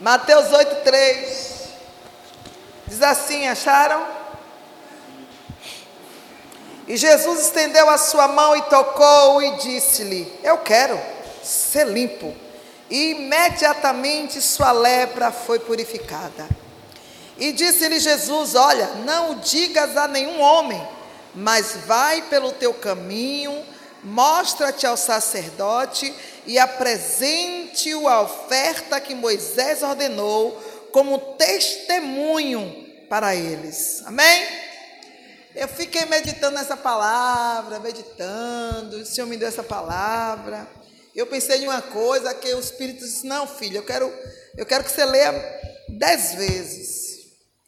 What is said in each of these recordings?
Mateus 8,3. Diz assim: acharam? E Jesus estendeu a sua mão e tocou e disse-lhe: Eu quero ser limpo. E imediatamente sua lepra foi purificada. E disse-lhe Jesus: Olha, não digas a nenhum homem, mas vai pelo teu caminho, mostra-te ao sacerdote e apresente-o a oferta que Moisés ordenou como testemunho para eles. Amém? Eu fiquei meditando nessa palavra, meditando, o Senhor me deu essa palavra. Eu pensei em uma coisa que o Espírito disse: Não, filho, eu quero, eu quero que você leia dez vezes.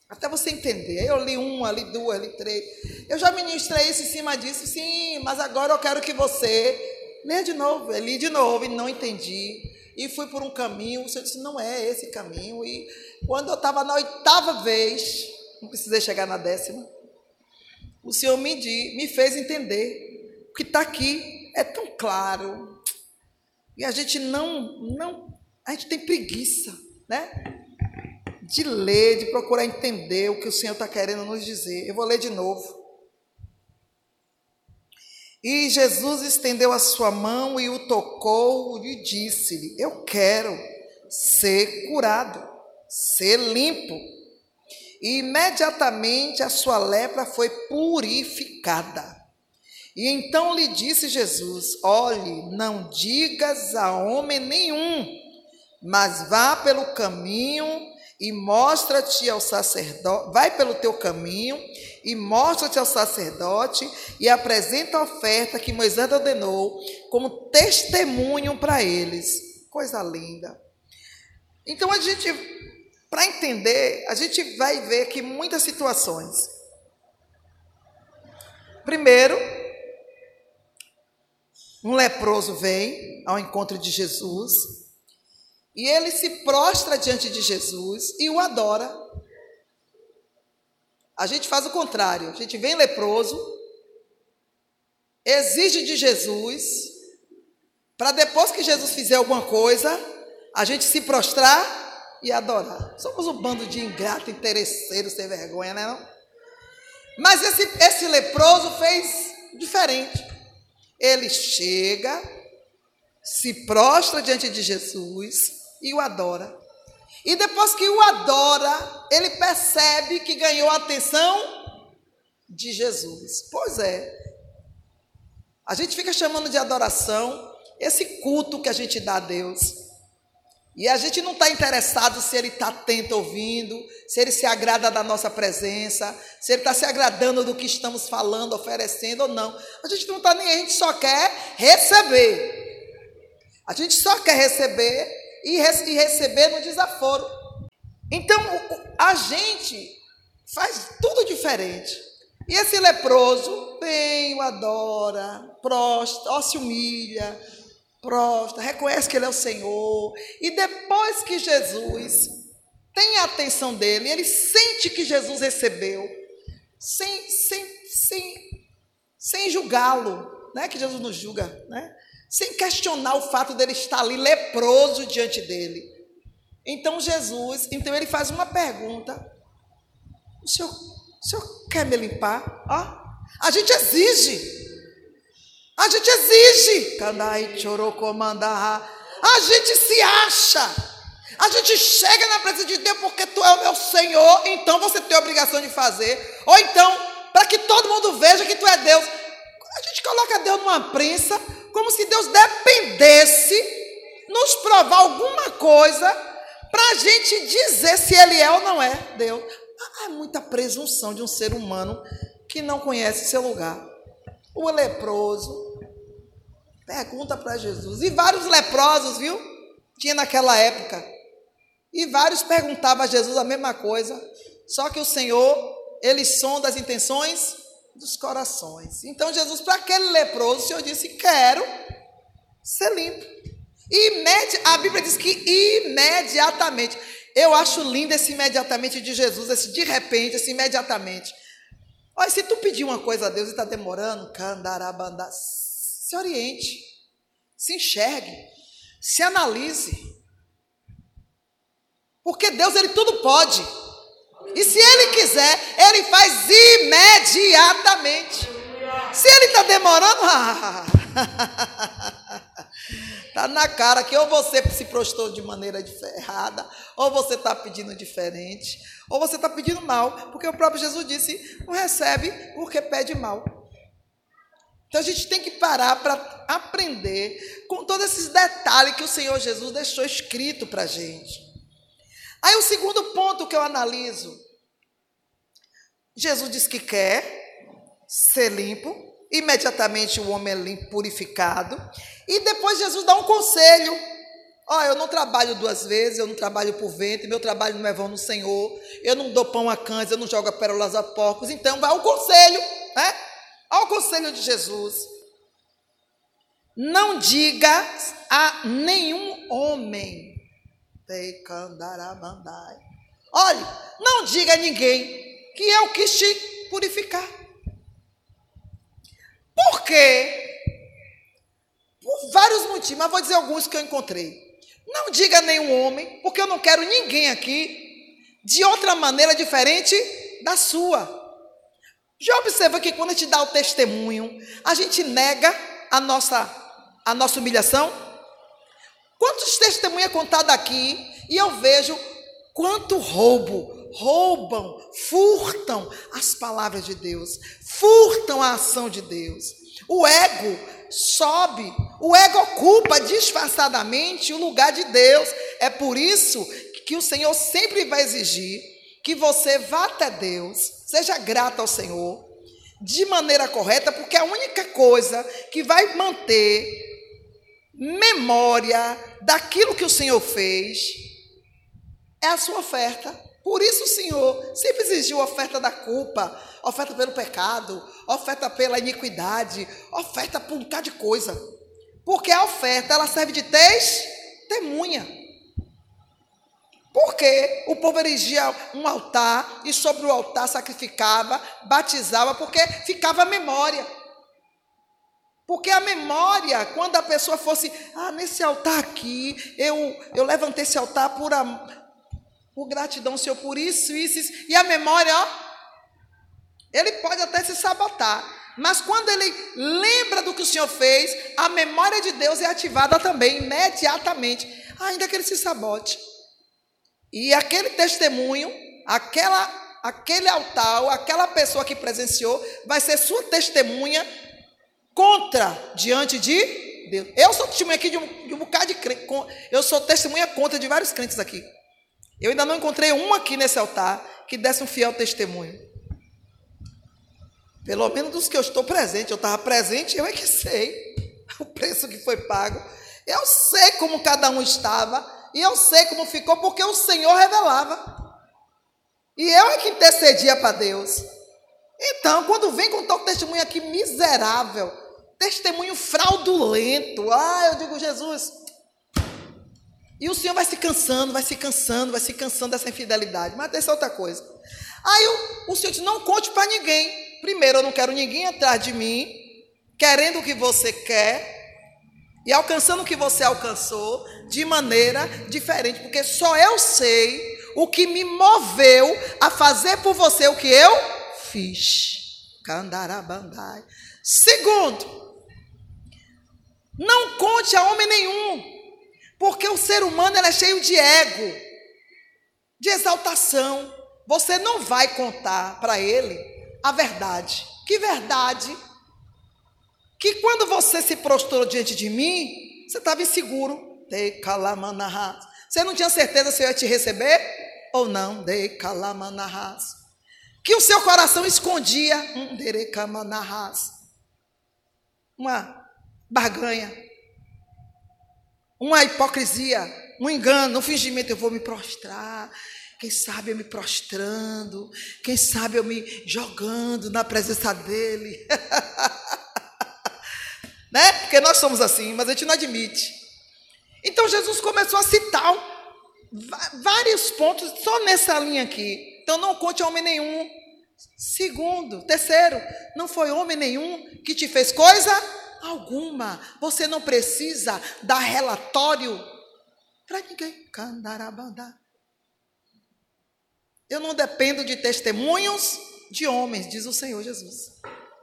Até você entender. Eu li uma, li duas, li três. Eu já ministrei isso em cima disso, sim, mas agora eu quero que você leia de novo. Eu li de novo e não entendi. E fui por um caminho. O Senhor disse: Não é esse caminho. E quando eu estava na oitava vez, não precisei chegar na décima, o Senhor me, me fez entender. O que está aqui é tão claro e a gente não, não, a gente tem preguiça, né? De ler, de procurar entender o que o Senhor está querendo nos dizer. Eu vou ler de novo. E Jesus estendeu a sua mão e o tocou e disse-lhe: Eu quero ser curado, ser limpo. E imediatamente a sua lepra foi purificada. E então lhe disse Jesus: Olhe, não digas a homem nenhum, mas vá pelo caminho e mostra-te ao sacerdote, vai pelo teu caminho e mostra-te ao sacerdote e apresenta a oferta que Moisés ordenou como testemunho para eles. Coisa linda. Então a gente, para entender, a gente vai ver que muitas situações. Primeiro, um leproso vem ao encontro de Jesus e ele se prostra diante de Jesus e o adora. A gente faz o contrário, a gente vem leproso, exige de Jesus, para depois que Jesus fizer alguma coisa, a gente se prostrar e adorar. Somos um bando de ingrato, interesseiro, sem vergonha, né? Não? Mas esse, esse leproso fez diferente. Ele chega, se prostra diante de Jesus e o adora. E depois que o adora, ele percebe que ganhou a atenção de Jesus. Pois é. A gente fica chamando de adoração esse culto que a gente dá a Deus. E a gente não está interessado se ele está atento ouvindo, se ele se agrada da nossa presença, se ele está se agradando do que estamos falando, oferecendo ou não. A gente não está nem, a gente só quer receber. A gente só quer receber e, e receber no desaforo. Então, a gente faz tudo diferente. E esse leproso vem, o adora, prostra, ó, se humilha, prostra, reconhece que Ele é o Senhor. E depois que Jesus tem a atenção dele, ele sente que Jesus recebeu, sem, sem, sem, sem julgá-lo, né? que Jesus nos julga, né? Sem questionar o fato dele estar ali leproso diante dele. Então Jesus, então ele faz uma pergunta: o senhor, o senhor quer me limpar? Ó, a gente exige. A gente exige. A gente se acha. A gente chega na presença de Deus porque tu é o meu Senhor, então você tem a obrigação de fazer. Ou então, para que todo mundo veja que tu é Deus. A gente coloca Deus numa prensa, como se Deus dependesse nos provar alguma coisa para a gente dizer se Ele é ou não é Deus. Há muita presunção de um ser humano que não conhece seu lugar. O leproso, Pergunta para Jesus. E vários leprosos, viu? Tinha naquela época. E vários perguntavam a Jesus a mesma coisa. Só que o Senhor, ele sonda as intenções dos corações. Então, Jesus, para aquele leproso, o Senhor disse: Quero ser limpo. Imedi a Bíblia diz que imediatamente. Eu acho lindo esse imediatamente de Jesus, esse de repente, esse imediatamente. Olha, se tu pedir uma coisa a Deus e está demorando, candarabandás se oriente, se enxergue, se analise. Porque Deus, Ele tudo pode. E se Ele quiser, Ele faz imediatamente. Se Ele está demorando, está na cara que ou você se prostrou de maneira errada, ou você está pedindo diferente, ou você está pedindo mal, porque o próprio Jesus disse: não recebe porque pede mal. Então a gente tem que parar para aprender com todos esses detalhes que o Senhor Jesus deixou escrito para a gente. Aí o segundo ponto que eu analiso: Jesus diz que quer ser limpo, imediatamente o homem é limpo, purificado, e depois Jesus dá um conselho. Ó, oh, eu não trabalho duas vezes, eu não trabalho por ventre, meu trabalho não é vão no Senhor, eu não dou pão a cães, eu não jogo pérolas a porcos, então vai o conselho, né? Olha o conselho de Jesus. Não diga a nenhum homem. Olhe, não diga a ninguém que eu quis te purificar. Por quê? Por vários motivos, mas vou dizer alguns que eu encontrei. Não diga nenhum homem, porque eu não quero ninguém aqui de outra maneira diferente da sua. Já observa que quando a gente dá o testemunho, a gente nega a nossa, a nossa humilhação? Quantos testemunhos é contado aqui e eu vejo quanto roubo, roubam, furtam as palavras de Deus, furtam a ação de Deus. O ego sobe, o ego ocupa disfarçadamente o lugar de Deus. É por isso que o Senhor sempre vai exigir que você vá até Deus Seja grato ao Senhor de maneira correta, porque a única coisa que vai manter memória daquilo que o Senhor fez é a sua oferta. Por isso o Senhor sempre exigiu oferta da culpa, oferta pelo pecado, oferta pela iniquidade, oferta por um bocado de coisa. Porque a oferta ela serve de testemunha. Porque o povo erigia um altar e sobre o altar sacrificava, batizava, porque ficava a memória. Porque a memória, quando a pessoa fosse, ah, nesse altar aqui, eu, eu levantei esse altar por, por gratidão, Senhor, por isso, isso, isso. E a memória, ó, ele pode até se sabotar. Mas quando ele lembra do que o Senhor fez, a memória de Deus é ativada também, imediatamente. Ainda que ele se sabote. E aquele testemunho, aquela, aquele altar, aquela pessoa que presenciou, vai ser sua testemunha contra diante de Deus. Eu sou testemunha aqui de um, de um bocado de crente. Eu sou testemunha contra de vários crentes aqui. Eu ainda não encontrei um aqui nesse altar que desse um fiel testemunho. Pelo menos dos que eu estou presente. Eu estava presente, eu é que sei o preço que foi pago. Eu sei como cada um estava. E eu sei como ficou, porque o Senhor revelava. E eu é que intercedia para Deus. Então, quando vem com tal testemunho aqui miserável, testemunho fraudulento, ah, eu digo, Jesus. E o Senhor vai se cansando, vai se cansando, vai se cansando dessa infidelidade. Mas é outra coisa. Aí o, o Senhor diz: não conte para ninguém. Primeiro, eu não quero ninguém atrás de mim, querendo o que você quer, e alcançando o que você alcançou de maneira diferente, porque só eu sei o que me moveu a fazer por você o que eu fiz. Candarabandai. Segundo, não conte a homem nenhum, porque o ser humano é cheio de ego, de exaltação. Você não vai contar para ele a verdade. Que verdade? que quando você se prostrou diante de mim, você estava inseguro. Você não tinha certeza se eu ia te receber ou não. Que o seu coração escondia uma barganha, uma hipocrisia, um engano, um fingimento. Eu vou me prostrar. Quem sabe eu me prostrando, quem sabe eu me jogando na presença dele. né? Porque nós somos assim, mas a gente não admite. Então Jesus começou a citar vários pontos só nessa linha aqui. Então não conte homem nenhum. Segundo, terceiro, não foi homem nenhum que te fez coisa alguma. Você não precisa dar relatório para ninguém. Eu não dependo de testemunhos de homens, diz o Senhor Jesus.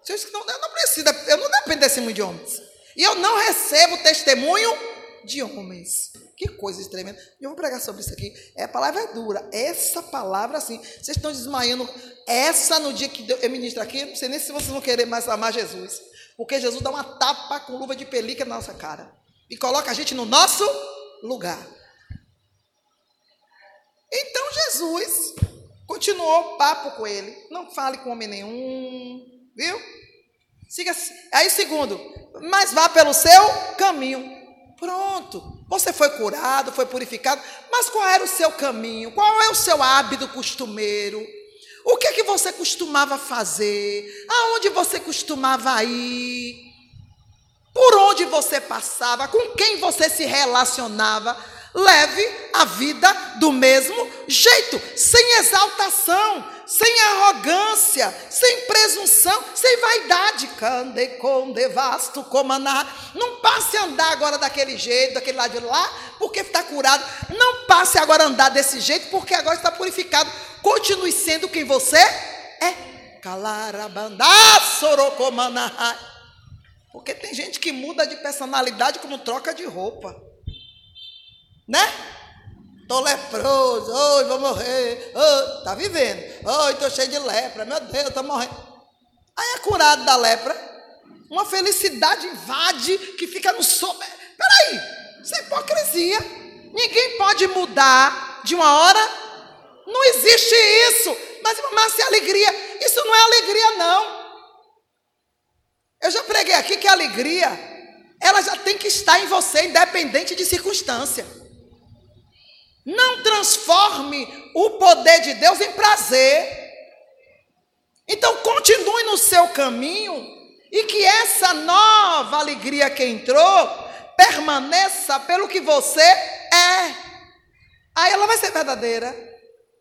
Eu não preciso, eu não dependo de testemunho de homens. E eu não recebo testemunho de homens. Que coisa tremenda. Eu vou pregar sobre isso aqui. É, a palavra é dura. Essa palavra, assim, vocês estão desmaiando. Essa, no dia que eu ministro aqui, não sei nem se vocês vão querer mais amar Jesus. Porque Jesus dá uma tapa com luva de pelica na nossa cara. E coloca a gente no nosso lugar. Então Jesus continuou papo com ele. Não fale com homem nenhum. Viu? Siga. Aí, segundo, mas vá pelo seu caminho. Pronto. Você foi curado, foi purificado, mas qual era o seu caminho? Qual é o seu hábito costumeiro? O que é que você costumava fazer? Aonde você costumava ir? Por onde você passava? Com quem você se relacionava? Leve a vida do mesmo jeito, sem exaltação, sem arrogância, sem presunção, sem vaidade. Cande conde vasto comaná. Não passe a andar agora daquele jeito, daquele lado de lá, porque está curado. Não passe agora a andar desse jeito, porque agora está purificado. Continue sendo quem você é. Calarabandá sorocomaná. Porque tem gente que muda de personalidade como troca de roupa. Né? Estou leproso, oi, vou morrer, oh, tá vivendo, oi, estou cheio de lepra, meu Deus, estou morrendo. Aí é curado da lepra, uma felicidade invade que fica no sol. Peraí, isso é hipocrisia. Ninguém pode mudar de uma hora, não existe isso. Mas, mas é alegria, isso não é alegria, não. Eu já preguei aqui que a alegria, ela já tem que estar em você, independente de circunstância. Não transforme o poder de Deus em prazer. Então continue no seu caminho e que essa nova alegria que entrou permaneça pelo que você é. Aí ela vai ser verdadeira.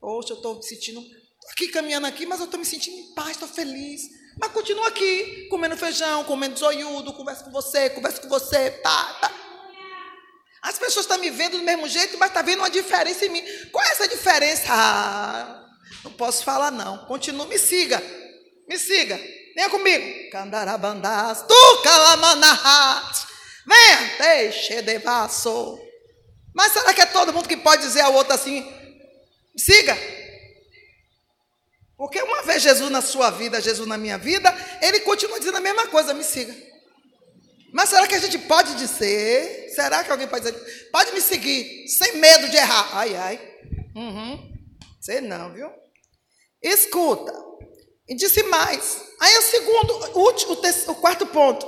Poxa, eu estou me sentindo aqui caminhando aqui, mas eu estou me sentindo em paz, estou feliz. Mas continua aqui, comendo feijão, comendo zoiudo, conversa com você, conversa com você, pá, pá. As pessoas estão me vendo do mesmo jeito, mas está vendo uma diferença em mim. Qual é essa diferença? Ah, não posso falar, não. Continua, me siga. Me siga. Venha comigo. Candarabandás, tu calamanahás. Venha, deixe de vaso. Mas será que é todo mundo que pode dizer ao outro assim? Siga. Porque uma vez Jesus na sua vida, Jesus na minha vida, ele continua dizendo a mesma coisa, me siga. Mas será que a gente pode dizer? Será que alguém pode dizer? Pode me seguir, sem medo de errar. Ai, ai. Uhum. Sei não, viu? Escuta. E disse mais. Aí o segundo, último, o, quarto ponto.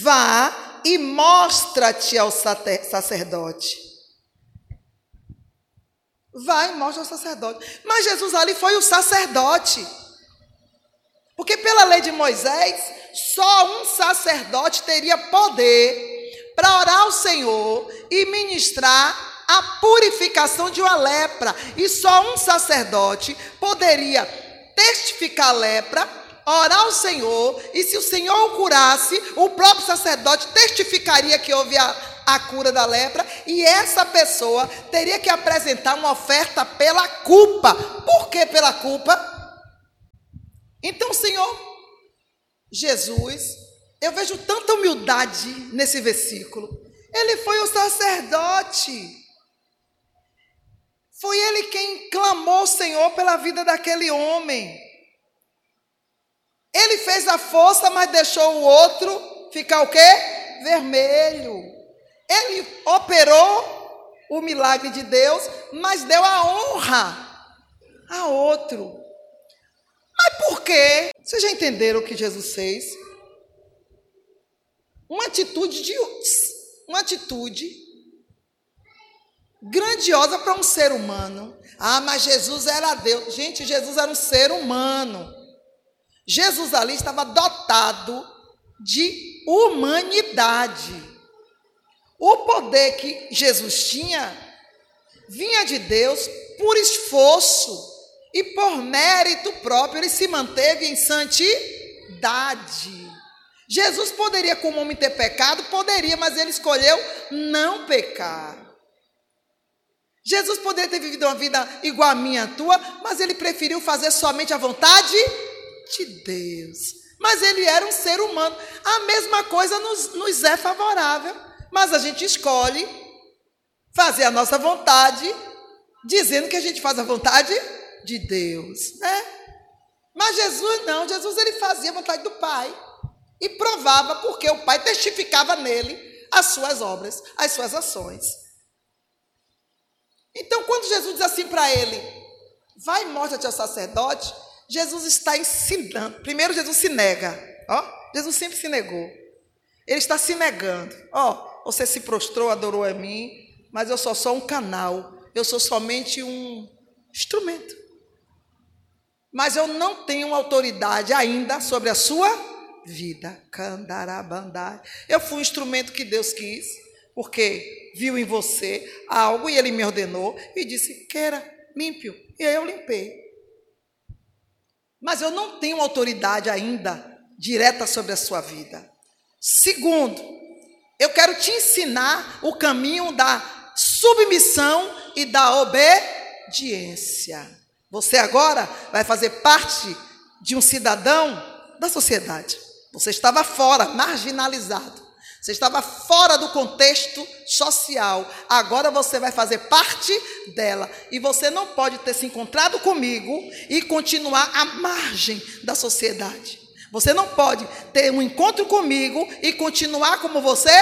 Vá e mostra-te ao sacerdote. Vá e mostra ao sacerdote. Mas Jesus ali foi o sacerdote. Porque pela lei de Moisés, só um sacerdote teria poder para orar ao Senhor e ministrar a purificação de uma lepra. E só um sacerdote poderia testificar a lepra, orar ao Senhor, e se o Senhor o curasse, o próprio sacerdote testificaria que houve a, a cura da lepra, e essa pessoa teria que apresentar uma oferta pela culpa. Por que pela culpa? Então, Senhor, Jesus, eu vejo tanta humildade nesse versículo. Ele foi o sacerdote. Foi ele quem clamou o Senhor pela vida daquele homem. Ele fez a força, mas deixou o outro ficar o quê? Vermelho. Ele operou o milagre de Deus, mas deu a honra a outro. Mas por quê? Vocês já entenderam o que Jesus fez? Uma atitude de uma atitude grandiosa para um ser humano. Ah, mas Jesus era Deus. Gente, Jesus era um ser humano. Jesus ali estava dotado de humanidade. O poder que Jesus tinha vinha de Deus por esforço e por mérito próprio ele se manteve em santidade. Jesus poderia, como homem, ter pecado? Poderia, mas ele escolheu não pecar. Jesus poderia ter vivido uma vida igual a minha, a tua, mas ele preferiu fazer somente a vontade de Deus. Mas ele era um ser humano. A mesma coisa nos, nos é favorável. Mas a gente escolhe fazer a nossa vontade, dizendo que a gente faz a vontade de Deus, né? Mas Jesus não, Jesus ele fazia a vontade do Pai e provava porque o Pai testificava nele as suas obras, as suas ações. Então, quando Jesus diz assim para ele, vai e mostra-te sacerdote, Jesus está ensinando. Primeiro, Jesus se nega. Ó, Jesus sempre se negou. Ele está se negando. Ó, você se prostrou, adorou a mim, mas eu sou só um canal. Eu sou somente um instrumento. Mas eu não tenho autoridade ainda sobre a sua vida. Candarabandai. Eu fui um instrumento que Deus quis, porque viu em você algo e ele me ordenou e disse: queira, límpio. E aí eu limpei. Mas eu não tenho autoridade ainda direta sobre a sua vida. Segundo, eu quero te ensinar o caminho da submissão e da obediência. Você agora vai fazer parte de um cidadão da sociedade. Você estava fora, marginalizado. Você estava fora do contexto social. Agora você vai fazer parte dela. E você não pode ter se encontrado comigo e continuar à margem da sociedade. Você não pode ter um encontro comigo e continuar como você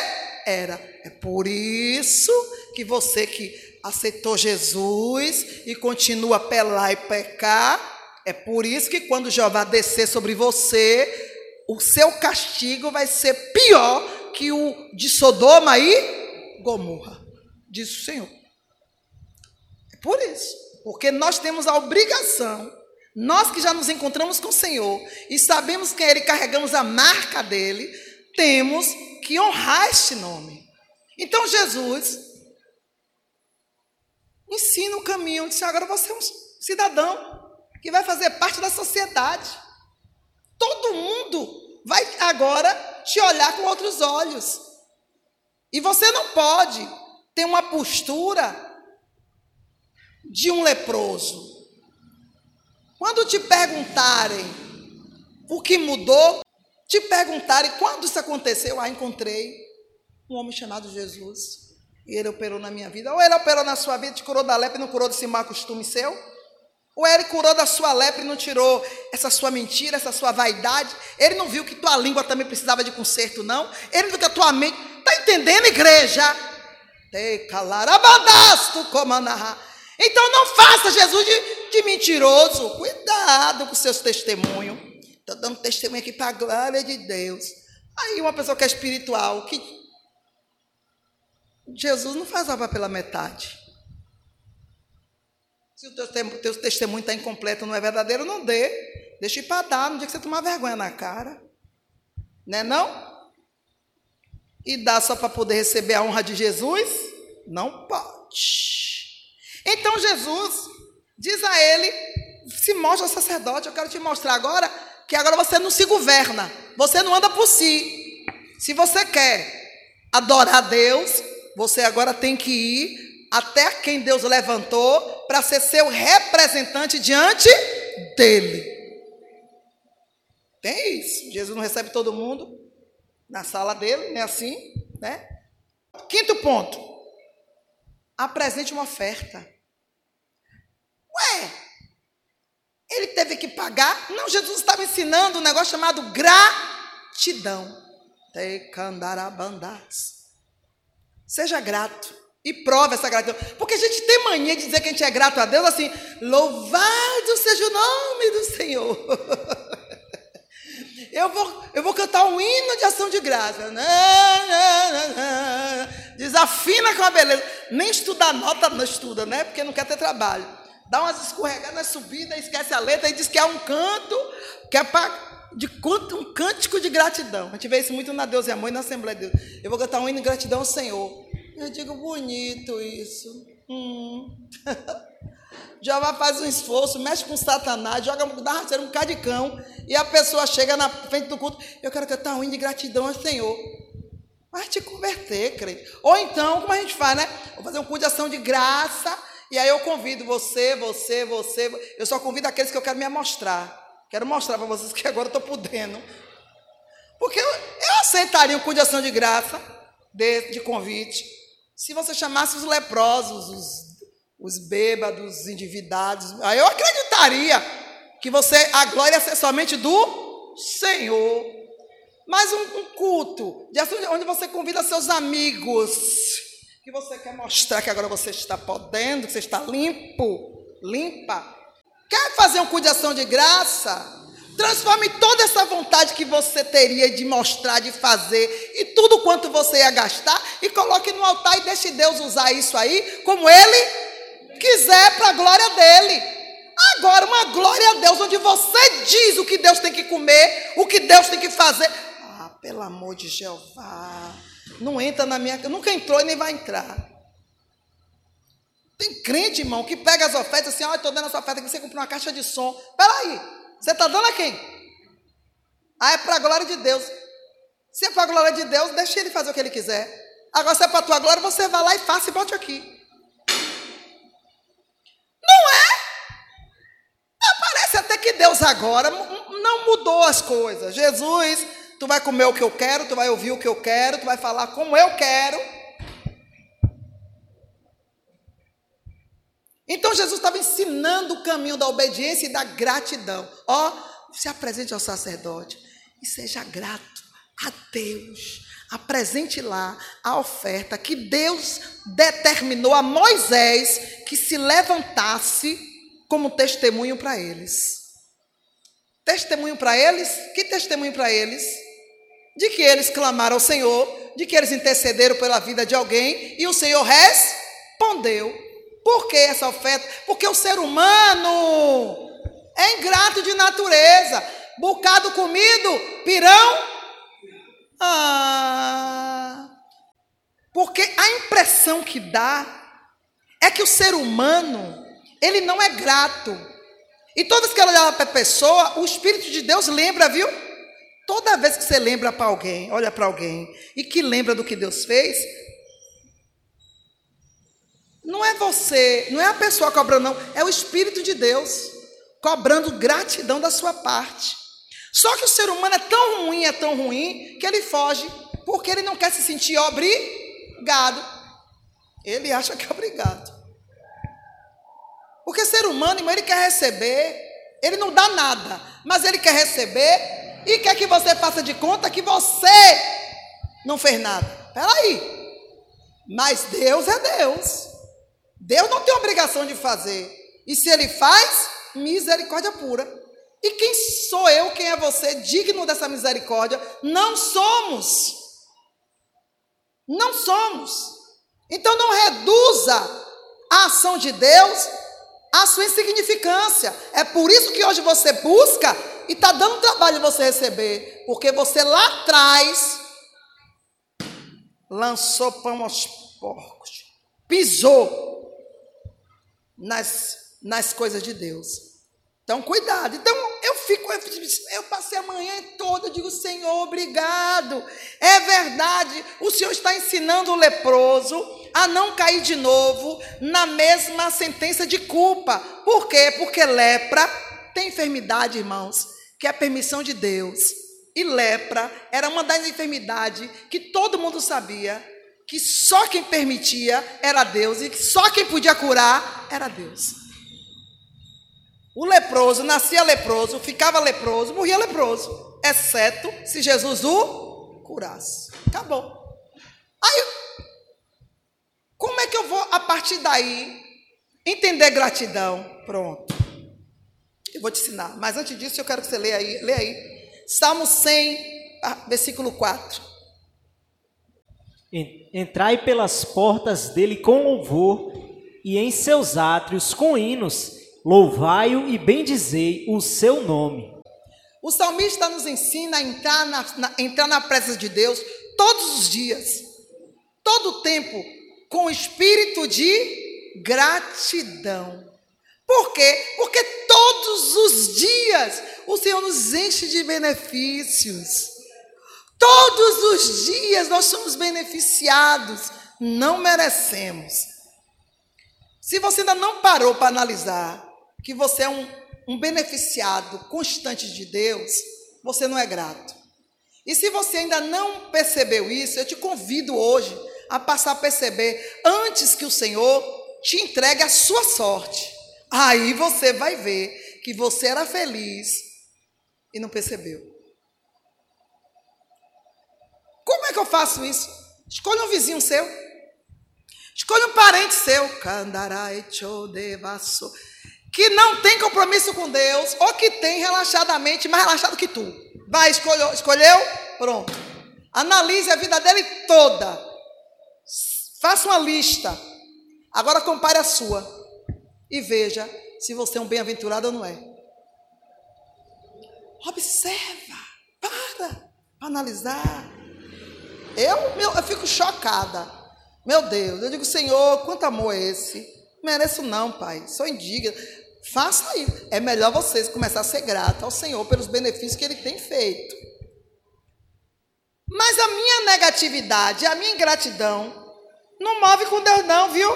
era. É por isso que você que aceitou Jesus e continua a pelar e pecar, é por isso que quando Jeová descer sobre você, o seu castigo vai ser pior que o de Sodoma e Gomorra, diz o Senhor. É por isso, porque nós temos a obrigação, nós que já nos encontramos com o Senhor e sabemos que Ele carregamos a marca dele, temos que honrar este nome. Então Jesus ensina o caminho, disse: agora você é um cidadão que vai fazer parte da sociedade. Todo mundo vai agora te olhar com outros olhos. E você não pode ter uma postura de um leproso. Quando te perguntarem o que mudou, te perguntarem quando isso aconteceu, ah, encontrei um homem chamado Jesus. E ele operou na minha vida. Ou ele operou na sua vida, te curou da lepra e não curou desse má costume seu? Ou ele curou da sua lepra e não tirou essa sua mentira, essa sua vaidade? Ele não viu que tua língua também precisava de conserto, não? Ele viu que a tua mente. Está entendendo, igreja? Então não faça Jesus de, de mentiroso. Cuidado com seus testemunhos. Estou dando testemunho aqui para a glória de Deus. Aí uma pessoa que é espiritual, que Jesus não faz obra pela metade. Se o teu, teu testemunho está incompleto, não é verdadeiro, não dê. Deixa ir para dar no dia que você tomar vergonha na cara. Né não? E dá só para poder receber a honra de Jesus? Não pode. Então Jesus diz a ele, se mostra sacerdote, eu quero te mostrar agora que agora você não se governa, você não anda por si. Se você quer adorar a Deus, você agora tem que ir até quem Deus levantou para ser seu representante diante dele. Tem isso. Jesus não recebe todo mundo na sala dele, não é assim, né? Quinto ponto. Apresente uma oferta. Ué, ele teve que pagar? Não, Jesus estava ensinando um negócio chamado gratidão. Seja grato. E prova essa gratidão. Porque a gente tem mania de dizer que a gente é grato a Deus assim, louvado seja o nome do Senhor. Eu vou, eu vou cantar um hino de ação de graça. Desafina com a beleza. Nem estudar nota não estuda, né? Porque não quer ter trabalho. Dá umas escorregadas, subida, esquece a letra e diz que é um canto, que é para de um cântico de gratidão. A gente vê isso muito na Deus e Amor e na Assembleia de Deus. Eu vou cantar um hino de gratidão ao Senhor. Eu digo, bonito isso. Hum. Jeová faz um esforço, mexe com Satanás, joga dá rasteira um cadicão, e a pessoa chega na frente do culto, eu quero cantar um hino de gratidão ao Senhor. Vai te converter, crente. Ou então, como a gente faz, né? Vou fazer um culto de ação de graça, E aí eu convido você, você, você. Eu só convido aqueles que eu quero me mostrar. Quero mostrar para vocês que agora estou podendo. Porque eu, eu aceitaria um cu de ação de graça de, de convite se você chamasse os leprosos, os, os bêbados, os endividados. Aí eu acreditaria que você a glória é somente do Senhor. Mas um, um culto onde você convida seus amigos, que você quer mostrar que agora você está podendo, que você está limpo, limpa. Quer fazer um culto de ação de graça? Transforme toda essa vontade que você teria de mostrar, de fazer, e tudo quanto você ia gastar, e coloque no altar e deixe Deus usar isso aí como Ele quiser para a glória dele. Agora, uma glória a Deus, onde você diz o que Deus tem que comer, o que Deus tem que fazer. Ah, pelo amor de Jeová. Não entra na minha. Nunca entrou e nem vai entrar. Tem crente, irmão, que pega as ofertas assim, olha, estou dando essa oferta aqui, você comprou uma caixa de som. Peraí, você está dando a quem? Ah, é para a glória de Deus. Se é para a glória de Deus, deixa ele fazer o que ele quiser. Agora, se é para a tua glória, você vai lá e faça e bote aqui. Não é? Parece até que Deus agora não mudou as coisas. Jesus, tu vai comer o que eu quero, tu vai ouvir o que eu quero, tu vai falar como eu quero. Então Jesus estava ensinando o caminho da obediência e da gratidão. Ó, se apresente ao sacerdote e seja grato a Deus. Apresente lá a oferta que Deus determinou a Moisés que se levantasse como testemunho para eles. Testemunho para eles? Que testemunho para eles? De que eles clamaram ao Senhor, de que eles intercederam pela vida de alguém e o Senhor respondeu. Por que essa oferta? Porque o ser humano é ingrato de natureza. Bocado comido, pirão. Ah. Porque a impressão que dá é que o ser humano, ele não é grato. E todas que ela olhava para a pessoa, o Espírito de Deus lembra, viu? Toda vez que você lembra para alguém, olha para alguém, e que lembra do que Deus fez, não é você, não é a pessoa cobrando, não, é o Espírito de Deus cobrando gratidão da sua parte. Só que o ser humano é tão ruim, é tão ruim, que ele foge, porque ele não quer se sentir obrigado. Ele acha que é obrigado. Porque ser humano, irmão, ele quer receber, ele não dá nada, mas ele quer receber e quer que você faça de conta que você não fez nada. Peraí. Mas Deus é Deus. Deus não tem obrigação de fazer. E se ele faz, misericórdia pura. E quem sou eu, quem é você, digno dessa misericórdia? Não somos. Não somos. Então não reduza a ação de Deus à sua insignificância. É por isso que hoje você busca e está dando trabalho você receber. Porque você lá atrás lançou pão aos porcos, pisou nas, nas coisas de Deus. Então, cuidado. Então, eu fico, eu, passei a manhã toda, eu digo, Senhor, obrigado. É verdade, o Senhor está ensinando o leproso a não cair de novo na mesma sentença de culpa. Por quê? Porque lepra tem enfermidade, irmãos, que é a permissão de Deus. E lepra era uma das enfermidades que todo mundo sabia que só quem permitia era Deus e que só quem podia curar era Deus. O leproso nascia leproso, ficava leproso, morria leproso, exceto se Jesus o curasse. Acabou. Aí, como é que eu vou, a partir daí, entender gratidão? Pronto. Eu vou te ensinar. Mas antes disso, eu quero que você leia aí. Leia aí. Salmo 100, ah, versículo 4. Entrai pelas portas dele com louvor, e em seus átrios com hinos, louvai-o e bendizei o seu nome. O salmista nos ensina a entrar na, na, entrar na presença de Deus todos os dias, todo o tempo, com espírito de gratidão. Por quê? Porque todos os dias o Senhor nos enche de benefícios. Todos os dias nós somos beneficiados, não merecemos. Se você ainda não parou para analisar que você é um, um beneficiado constante de Deus, você não é grato. E se você ainda não percebeu isso, eu te convido hoje a passar a perceber antes que o Senhor te entregue a sua sorte. Aí você vai ver que você era feliz e não percebeu. Como é que eu faço isso? Escolha um vizinho seu. Escolha um parente seu. Que não tem compromisso com Deus, ou que tem relaxadamente, mais relaxado que tu. Vai, escolheu, escolheu? Pronto. Analise a vida dele toda. Faça uma lista. Agora compare a sua. E veja se você é um bem-aventurado ou não é. Observa. Para. Para analisar. Eu, meu, eu fico chocada. Meu Deus, eu digo, Senhor, quanto amor é esse? Mereço não, Pai. Sou indigna. Faça isso. É melhor vocês começar a ser grato ao Senhor pelos benefícios que Ele tem feito. Mas a minha negatividade, a minha ingratidão, não move com Deus, não, viu?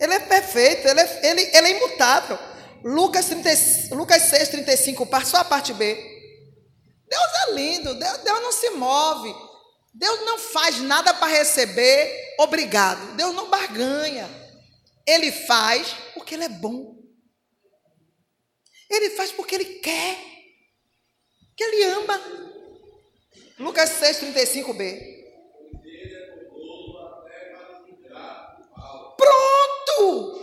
Ele é perfeito, ele é, ele, ele é imutável. Lucas, 30, Lucas 6, 35, só a parte B. Deus é lindo, Deus, Deus não se move. Deus não faz nada para receber obrigado. Deus não barganha. Ele faz porque Ele é bom. Ele faz porque Ele quer. Que Ele ama. Lucas 6, 35b. Pronto!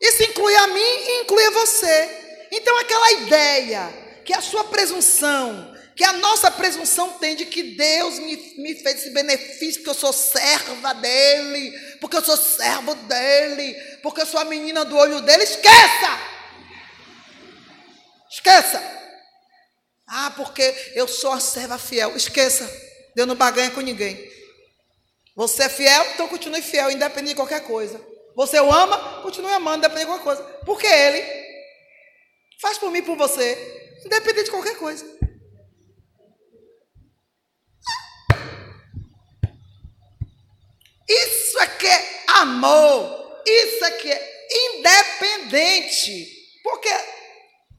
Isso inclui a mim e inclui a você. Então, aquela ideia que a sua presunção, que a nossa presunção tem de que Deus me, me fez esse benefício, porque eu sou serva dele, porque eu sou servo dele, porque eu sou a menina do olho dele. Esqueça! Esqueça! Ah, porque eu sou a serva fiel. Esqueça. Deus não baganha com ninguém. Você é fiel, então continue fiel, independente de qualquer coisa. Você o ama, continue amando, independente de qualquer coisa. Porque Ele faz por mim e por você, independente de qualquer coisa. Isso é que é amor. Isso é que é independente. Porque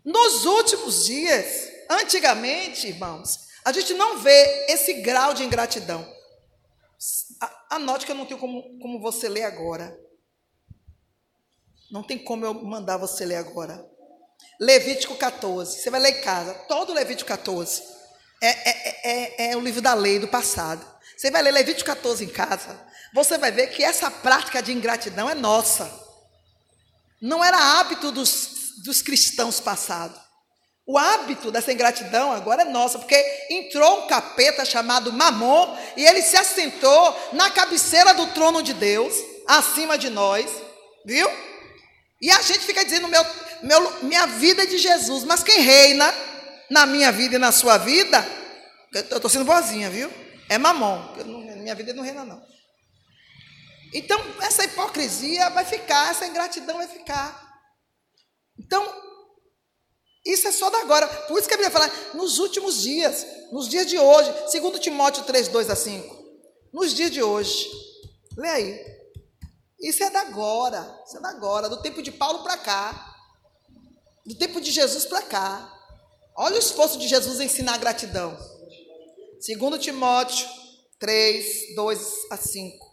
nos últimos dias, antigamente, irmãos, a gente não vê esse grau de ingratidão. Anote que eu não tenho como, como você ler agora. Não tem como eu mandar você ler agora. Levítico 14. Você vai ler em casa. Todo Levítico 14. É, é, é, é o livro da lei do passado. Você vai ler Levítico 14 em casa você vai ver que essa prática de ingratidão é nossa. Não era hábito dos, dos cristãos passados. O hábito dessa ingratidão agora é nossa, porque entrou um capeta chamado Mamon e ele se assentou na cabeceira do trono de Deus, acima de nós, viu? E a gente fica dizendo: meu, meu, minha vida é de Jesus, mas quem reina na minha vida e na sua vida, eu estou sendo boazinha, viu? É Mamon, minha vida não reina, não. Então, essa hipocrisia vai ficar, essa ingratidão vai ficar. Então, isso é só da agora. Por isso que a Bíblia fala, nos últimos dias, nos dias de hoje, segundo Timóteo 3, 2 a 5. Nos dias de hoje. Lê aí. Isso é da agora. Isso é da agora, do tempo de Paulo para cá. Do tempo de Jesus para cá. Olha o esforço de Jesus em ensinar a gratidão. Segundo Timóteo 3, 2 a 5.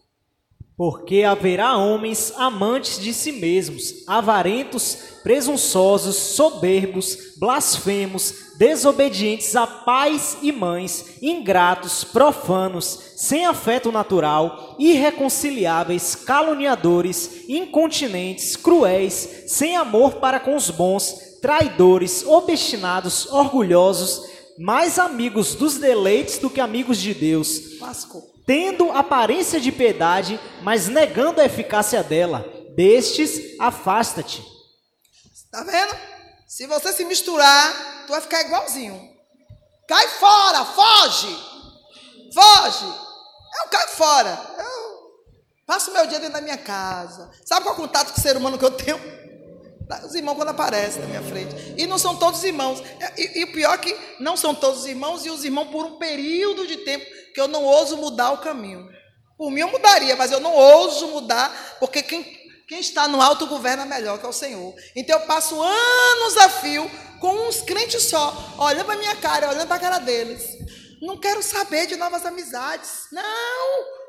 Porque haverá homens amantes de si mesmos, avarentos, presunçosos, soberbos, blasfemos, desobedientes a pais e mães, ingratos, profanos, sem afeto natural, irreconciliáveis, caluniadores, incontinentes, cruéis, sem amor para com os bons, traidores, obstinados, orgulhosos, mais amigos dos deleites do que amigos de Deus. Tendo aparência de piedade, mas negando a eficácia dela. Destes, afasta-te. Está vendo? Se você se misturar, tu vai ficar igualzinho. Cai fora, foge. Foge. Eu caio fora. Eu passo meu dia dentro da minha casa. Sabe qual é o contato com o ser humano que eu tenho? Os irmãos quando aparecem na minha frente. E não são todos irmãos. E, o pior é que não são todos irmãos, e os irmãos por um período de tempo que eu não ouso mudar o caminho. Por mim eu mudaria, mas eu não ouso mudar, porque quem Quem está no alto governa melhor que é o Senhor. Então eu passo anos a fio com uns crentes só, olhando para minha cara, olhando para a cara deles. Não quero saber de novas amizades. Não!